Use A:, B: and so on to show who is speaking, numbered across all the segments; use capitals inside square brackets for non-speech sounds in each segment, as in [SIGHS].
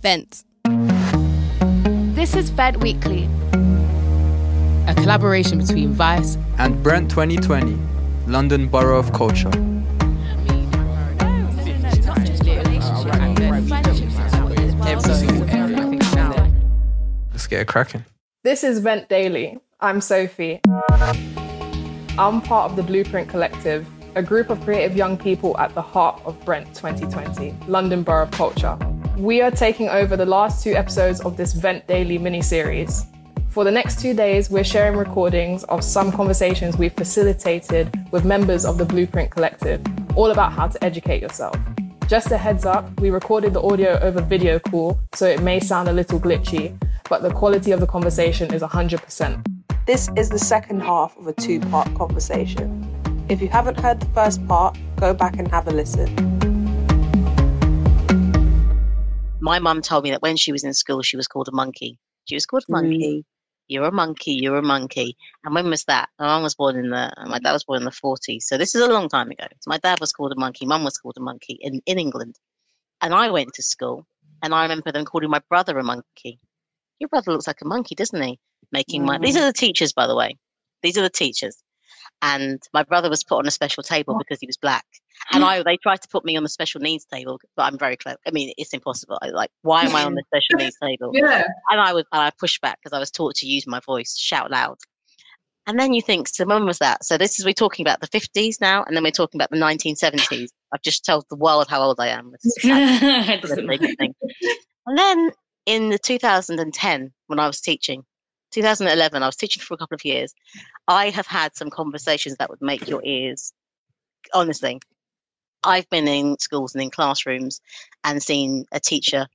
A: Vent. This is Vent Weekly,
B: a collaboration between Vice
C: and Brent 2020, London Borough of Culture. Let's get it cracking.
D: This is Vent Daily. I'm Sophie. I'm part of the Blueprint Collective, a group of creative young people at the heart of Brent 2020, London Borough of Culture. We are taking over the last two episodes of this Vent Daily mini series. For the next two days, we're sharing recordings of some conversations we've facilitated with members of the Blueprint Collective, all about how to educate yourself. Just a heads up, we recorded the audio over video call, so it may sound a little glitchy, but the quality of the conversation is 100%.
E: This is the second half of a two part conversation. If you haven't heard the first part, go back and have a listen.
F: My mum told me that when she was in school, she was called a monkey. She was called a monkey. Mm. You're a monkey. You're a monkey. And when was that? My mum was born in the. My dad was born in the 40s. So this is a long time ago. So my dad was called a monkey. Mum was called a monkey in in England. And I went to school, and I remember them calling my brother a monkey. Your brother looks like a monkey, doesn't he? Making mm. my. These are the teachers, by the way. These are the teachers and my brother was put on a special table because he was black. And I they tried to put me on the special needs table, but I'm very clever. I mean, it's impossible. I, like, why am I on the [LAUGHS] special needs table?
D: Yeah.
F: And I was and I pushed back because I was taught to use my voice, shout loud. And then you think, so when was that? So this is we're talking about the 50s now, and then we're talking about the 1970s. [LAUGHS] I've just told the world how old I am. [LAUGHS] and then in the 2010, when I was teaching, 2011, I was teaching for a couple of years. I have had some conversations that would make your ears, honestly. I've been in schools and in classrooms and seen a teacher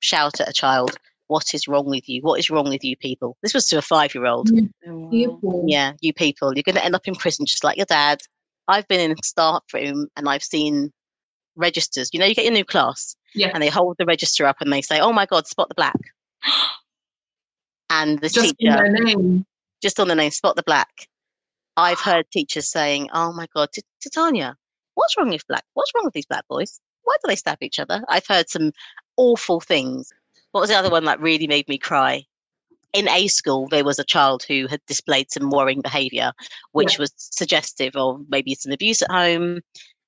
F: shout at a child, What is wrong with you? What is wrong with you people? This was to a five year old. Mm. Oh, yeah, you people. You're going to end up in prison just like your dad. I've been in a staff room and I've seen registers. You know, you get your new class
D: yeah.
F: and they hold the register up and they say, Oh my God, spot the black. [GASPS] and the
D: just
F: teacher
D: on name.
F: just on the name spot the black i've heard teachers saying oh my god titania what's wrong with black what's wrong with these black boys why do they stab each other i've heard some awful things what was the other one that really made me cry in a school there was a child who had displayed some worrying behavior which yeah. was suggestive of maybe some abuse at home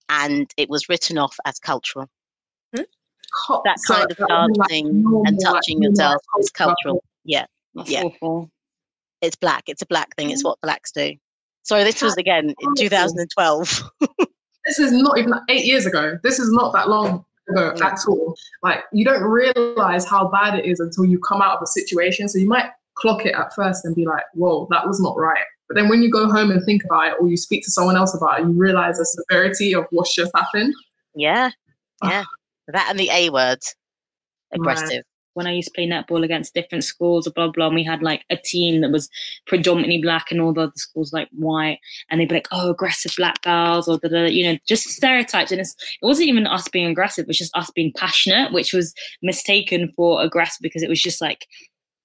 F: and it was written off as cultural hmm? that kind so of dancing like and touching like yourself is cultural yeah
G: that's
F: yeah.
G: awful.
F: It's black. It's a black thing. It's what blacks do. So this was again in 2012. [LAUGHS]
D: this is not even eight years ago. This is not that long ago at all. Like you don't realize how bad it is until you come out of a situation. So you might clock it at first and be like, "Whoa, that was not right." But then when you go home and think about it, or you speak to someone else about it, you realize the severity of what's just happened.
F: Yeah, [SIGHS] yeah. that and the A word, aggressive.
G: When I used to play netball against different schools, blah blah. And we had like a team that was predominantly black, and all the other schools like white, and they'd be like, "Oh, aggressive black girls," or the you know, just stereotypes. And it wasn't even us being aggressive; it was just us being passionate, which was mistaken for aggressive because it was just like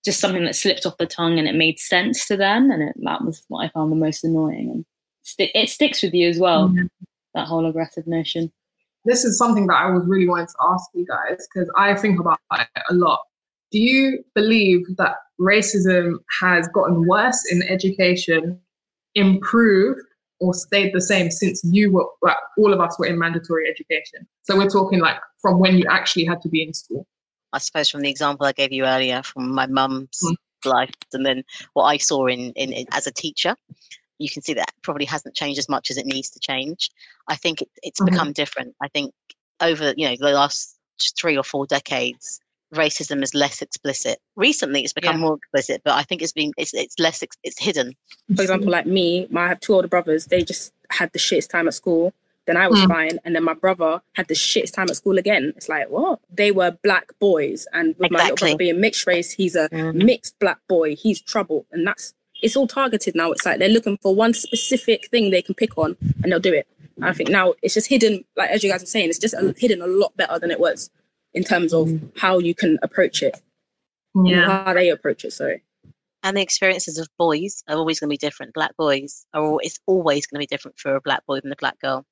G: just something that slipped off the tongue and it made sense to them, and it, that was what I found the most annoying. And it sticks with you as well. Mm-hmm. That whole aggressive notion
D: this is something that I was really wanting to ask you guys because I think about it a lot. Do you believe that racism has gotten worse in education, improved, or stayed the same since you were, like, all of us were in mandatory education? So we're talking like from when you actually had to be in school.
F: I suppose from the example I gave you earlier from my mum's mm. life, and then what I saw in, in, in as a teacher you can see that probably hasn't changed as much as it needs to change. I think it, it's mm-hmm. become different. I think over you know the last three or four decades, racism is less explicit. Recently, it's become yeah. more explicit, but I think it's been it's it's less it's hidden.
H: For example, like me, I have two older brothers. They just had the shittest time at school. then I was mm. fine. And then my brother had the shittest time at school again. It's like, what? They were black boys. And with exactly. my little brother being mixed race, he's a mm. mixed black boy. He's trouble. And that's, it's all targeted now. It's like they're looking for one specific thing they can pick on and they'll do it. I think now it's just hidden, like as you guys are saying, it's just hidden a lot better than it was in terms of mm. how you can approach it. Yeah. How they approach it, sorry
F: and the experiences of boys are always going to be different. Black boys are it's always going to be different for a black boy than a black girl,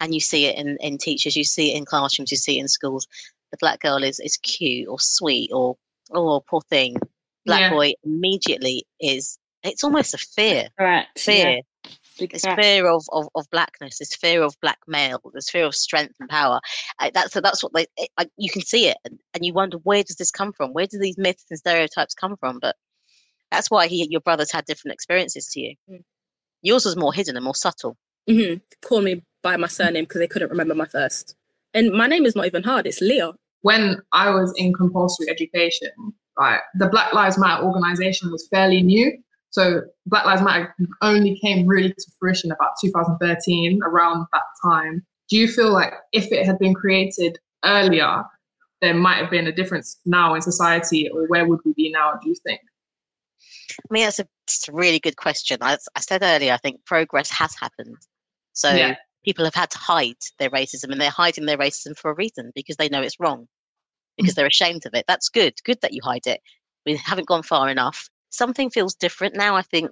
F: and you see it in, in teachers, you see it in classrooms, you see it in schools. The black girl is is cute or sweet or oh poor thing. Black yeah. boy immediately is it's almost a fear.
G: Right.
F: Fear. Yeah. It's fear of, of, of blackness. this fear of black male. There's fear of strength and power. Uh, that's so that's what they. It, uh, you can see it, and, and you wonder where does this come from? Where do these myths and stereotypes come from? But that's why he, your brothers had different experiences to you. Mm. Yours was more hidden and more subtle.
H: Mm-hmm. Call me by my surname because they couldn't remember my first. And my name is not even hard, it's Leah.
D: When I was in compulsory education, like the Black Lives Matter organization was fairly new. So Black Lives Matter only came really to fruition about 2013, around that time. Do you feel like if it had been created earlier, there might have been a difference now in society, or where would we be now, do you think?
F: I mean, that's a, that's a really good question. I, I, said earlier, I think progress has happened. So yeah. people have had to hide their racism, and they're hiding their racism for a reason because they know it's wrong, because mm. they're ashamed of it. That's good. Good that you hide it. We haven't gone far enough. Something feels different now. I think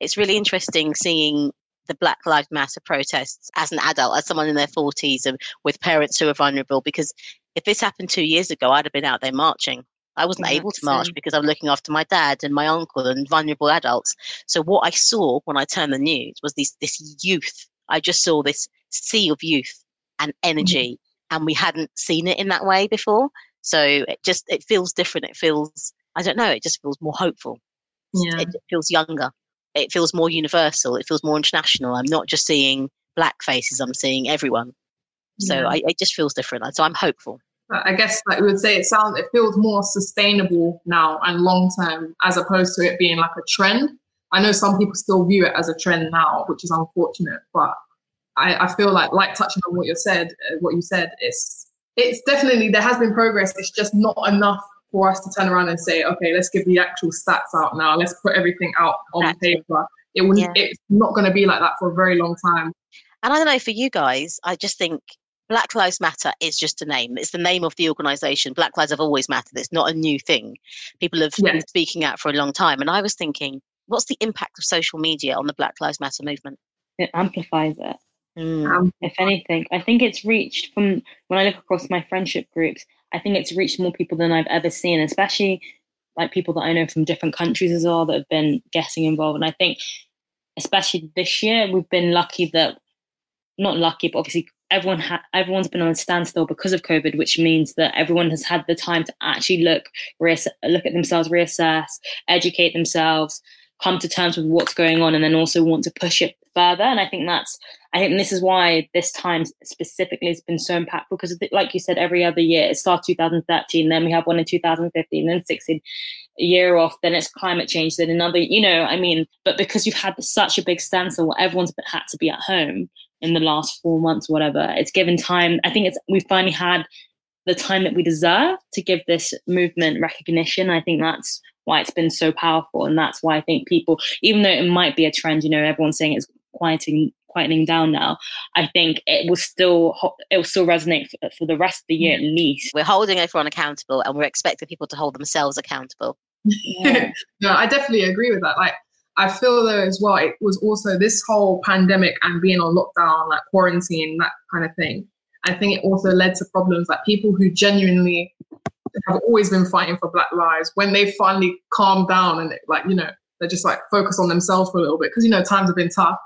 F: it's really interesting seeing the Black Lives Matter protests as an adult, as someone in their 40s and with parents who are vulnerable. Because if this happened two years ago, I'd have been out there marching. I wasn't able to march because I'm looking after my dad and my uncle and vulnerable adults. So what I saw when I turned the news was this this youth. I just saw this sea of youth and energy, mm-hmm. and we hadn't seen it in that way before. So it just it feels different. It feels I don't know. It just feels more hopeful. Yeah. It feels younger. It feels more universal. It feels more international. I'm not just seeing black faces. I'm seeing everyone. So yeah. I, it just feels different. So I'm hopeful.
D: I guess like we would say it sounds it feels more sustainable now and long term as opposed to it being like a trend. I know some people still view it as a trend now, which is unfortunate, but I, I feel like like touching on what you said, uh, what you said, it's it's definitely there has been progress. It's just not enough for us to turn around and say, okay, let's give the actual stats out now. Let's put everything out on paper. It will, yeah. it's not going to be like that for a very long time.
F: And I don't know for you guys. I just think Black Lives Matter is just a name. It's the name of the organization. Black Lives have always mattered. It's not a new thing. People have yes. been speaking out for a long time. And I was thinking, what's the impact of social media on the Black Lives Matter movement?
G: It amplifies it. Mm. If anything, I think it's reached from when I look across my friendship groups, I think it's reached more people than I've ever seen, especially like people that I know from different countries as well that have been getting involved. And I think, especially this year, we've been lucky that, not lucky, but obviously everyone ha- everyone's been on a standstill because of COVID, which means that everyone has had the time to actually look reass- look at themselves, reassess, educate themselves, come to terms with what's going on, and then also want to push it further. And I think that's I think this is why this time specifically has been so impactful because, like you said, every other year it starts 2013, then we have one in 2015, then 16, a year off, then it's climate change, then another. You know, I mean, but because you've had such a big standstill, everyone's had to be at home in the last four months, whatever. It's given time. I think it's we finally had the time that we deserve to give this movement recognition. I think that's why it's been so powerful, and that's why I think people, even though it might be a trend, you know, everyone's saying it's quieting quietening down now. I think it will still it will still resonate for, for the rest of the year at mm. least.
F: We're holding everyone accountable, and we're expecting people to hold themselves accountable.
D: Yeah. [LAUGHS] no, I definitely agree with that. Like I feel though as well, it was also this whole pandemic and being on lockdown, like quarantine, that kind of thing. I think it also led to problems like people who genuinely have always been fighting for Black lives when they finally calmed down and like you know they're just like focus on themselves for a little bit because you know times have been tough.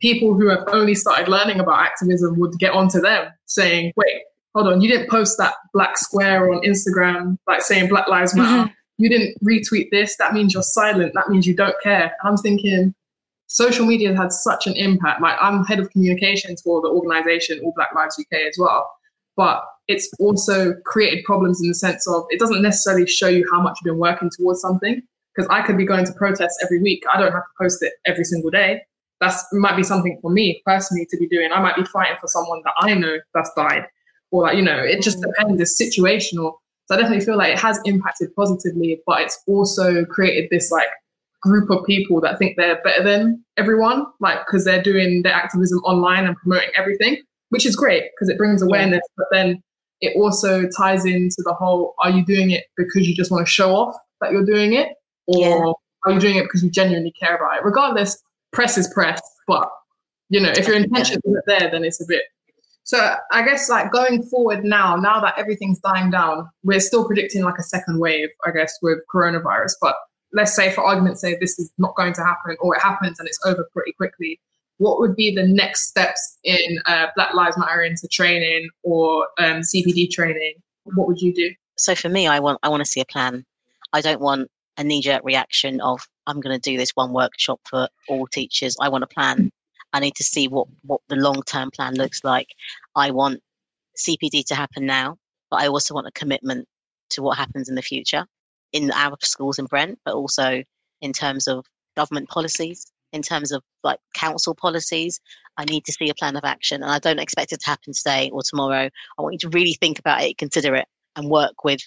D: People who have only started learning about activism would get onto them saying, "Wait, hold on, you didn't post that black square on Instagram like saying Black Lives Matter." Mm-hmm you didn't retweet this, that means you're silent. That means you don't care. I'm thinking social media has had such an impact. Like I'm head of communications for the organization All Black Lives UK as well. But it's also created problems in the sense of it doesn't necessarily show you how much you've been working towards something. Because I could be going to protests every week. I don't have to post it every single day. That's might be something for me personally to be doing. I might be fighting for someone that I know that's died, or like you know, it just mm. depends. It's situational. So I definitely feel like it has impacted positively, but it's also created this like group of people that think they're better than everyone, like because they're doing their activism online and promoting everything, which is great because it brings awareness. Yeah. But then it also ties into the whole: Are you doing it because you just want to show off that you're doing it, or yeah. are you doing it because you genuinely care about it? Regardless, press is press, but you know, if your intention isn't there, then it's a bit. So I guess like going forward now, now that everything's dying down, we're still predicting like a second wave, I guess, with coronavirus. But let's say, for argument's sake, this is not going to happen, or it happens and it's over pretty quickly. What would be the next steps in uh, Black Lives Matter into training or um, CPD training? What would you do?
F: So for me, I want I want to see a plan. I don't want a knee jerk reaction of I'm going to do this one workshop for all teachers. I want a plan. I need to see what what the long term plan looks like. I want CPD to happen now, but I also want a commitment to what happens in the future in our schools in Brent, but also in terms of government policies, in terms of like council policies. I need to see a plan of action, and I don't expect it to happen today or tomorrow. I want you to really think about it, consider it, and work with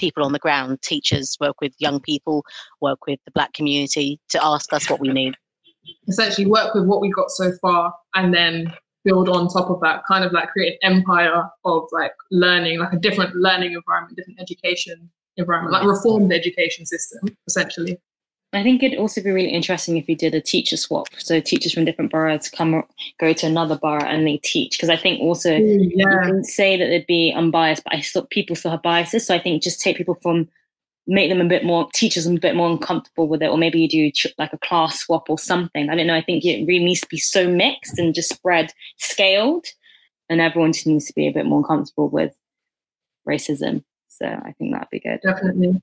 F: people on the ground, teachers, work with young people, work with the black community to ask us what we need.
D: Essentially, work with what we've got so far and then build on top of that, kind of like create an empire of like learning, like a different learning environment, different education environment, like reformed education system, essentially.
G: I think it'd also be really interesting if we did a teacher swap. So teachers from different boroughs come go to another borough and they teach. Because I think also mm,
D: yeah. you
G: can say that they'd be unbiased, but I still people still have biases. So I think just take people from make them a bit more teachers a bit more uncomfortable with it, or maybe you do like a class swap or something. I don't know. I think it really needs to be so mixed and just spread scaled, and everyone just needs to be a bit more comfortable with racism. So I think that'd be good.
D: Definitely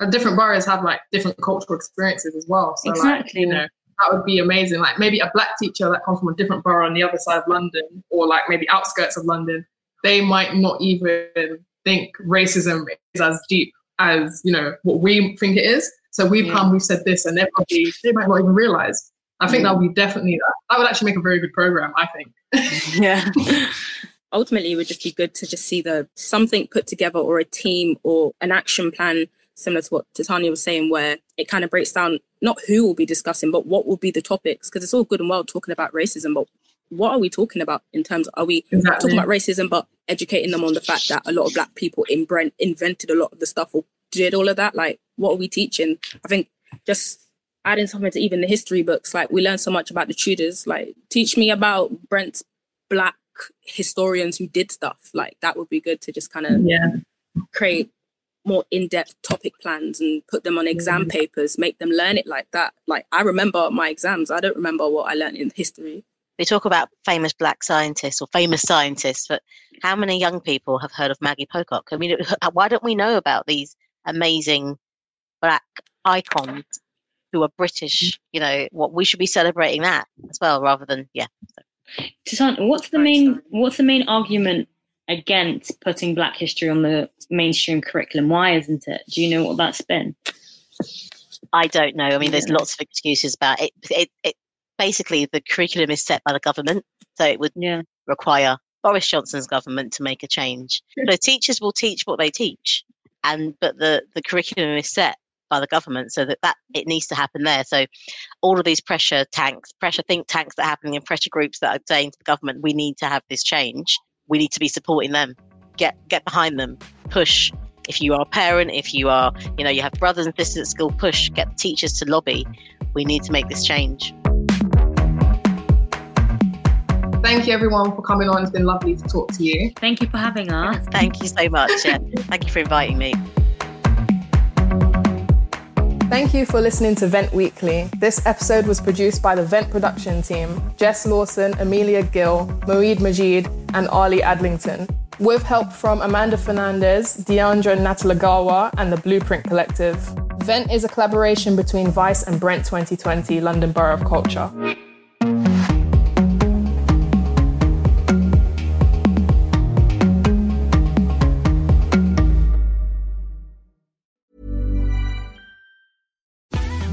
D: and different boroughs have like different cultural experiences as well. So
G: exactly.
D: like, you know, that would be amazing. Like maybe a black teacher that comes from a different borough on the other side of London or like maybe outskirts of London, they might not even think racism is as deep as, you know, what we think it is. So we've yeah. come, we've said this, and they probably they might not even realize. I think mm. that would be definitely that. That would actually make a very good program, I think. [LAUGHS]
G: yeah.
H: Ultimately, it would just be good to just see the something put together or a team or an action plan similar to what Titania was saying, where it kind of breaks down not who will be discussing, but what will be the topics. Because it's all good and well talking about racism, but what are we talking about in terms of are we exactly. talking about racism, but educating them on the fact that a lot of black people in Brent invented a lot of the stuff or did all of that? Like, what are we teaching? I think just adding something to even the history books, like we learn so much about the Tudors. Like, teach me about Brent's black historians who did stuff. Like, that would be good to just kind of
D: yeah.
H: create more in-depth topic plans and put them on exam mm. papers make them learn it like that. Like i remember my exams. I don't remember what i learned in history.
F: We talk about famous black scientists or famous scientists but how many young people have heard of maggie pocock? I mean [LAUGHS] why don't we know about these amazing black icons who are british you know what we should be celebrating that as well rather than yeah.
G: So. what's the main what's the main argument against putting Black history on the mainstream curriculum. Why isn't it? Do you know what that's been?
F: I don't know. I mean, there's lots of excuses about it. It, it basically the curriculum is set by the government, so it would
G: yeah.
F: require Boris Johnson's government to make a change. [LAUGHS] So teachers will teach what they teach, and but the the curriculum is set by the government, so that that it needs to happen there. So all of these pressure tanks, pressure think tanks that are happening, and pressure groups that are saying to the government, we need to have this change we need to be supporting them. Get get behind them. Push. If you are a parent, if you are, you know, you have brothers and sisters at school, push. Get the teachers to lobby. We need to make this change.
D: Thank you everyone for coming on. It's been lovely to talk to you.
G: Thank you for having us.
F: Thank you so much. Yeah. Thank you for inviting me.
I: Thank you for listening to Vent Weekly. This episode was produced by the Vent production team Jess Lawson, Amelia Gill, Moeed Majid, and Ali Adlington, with help from Amanda Fernandez, Deandra Natalagawa, and the Blueprint Collective. Vent is a collaboration between Vice and Brent 2020 London Borough of Culture.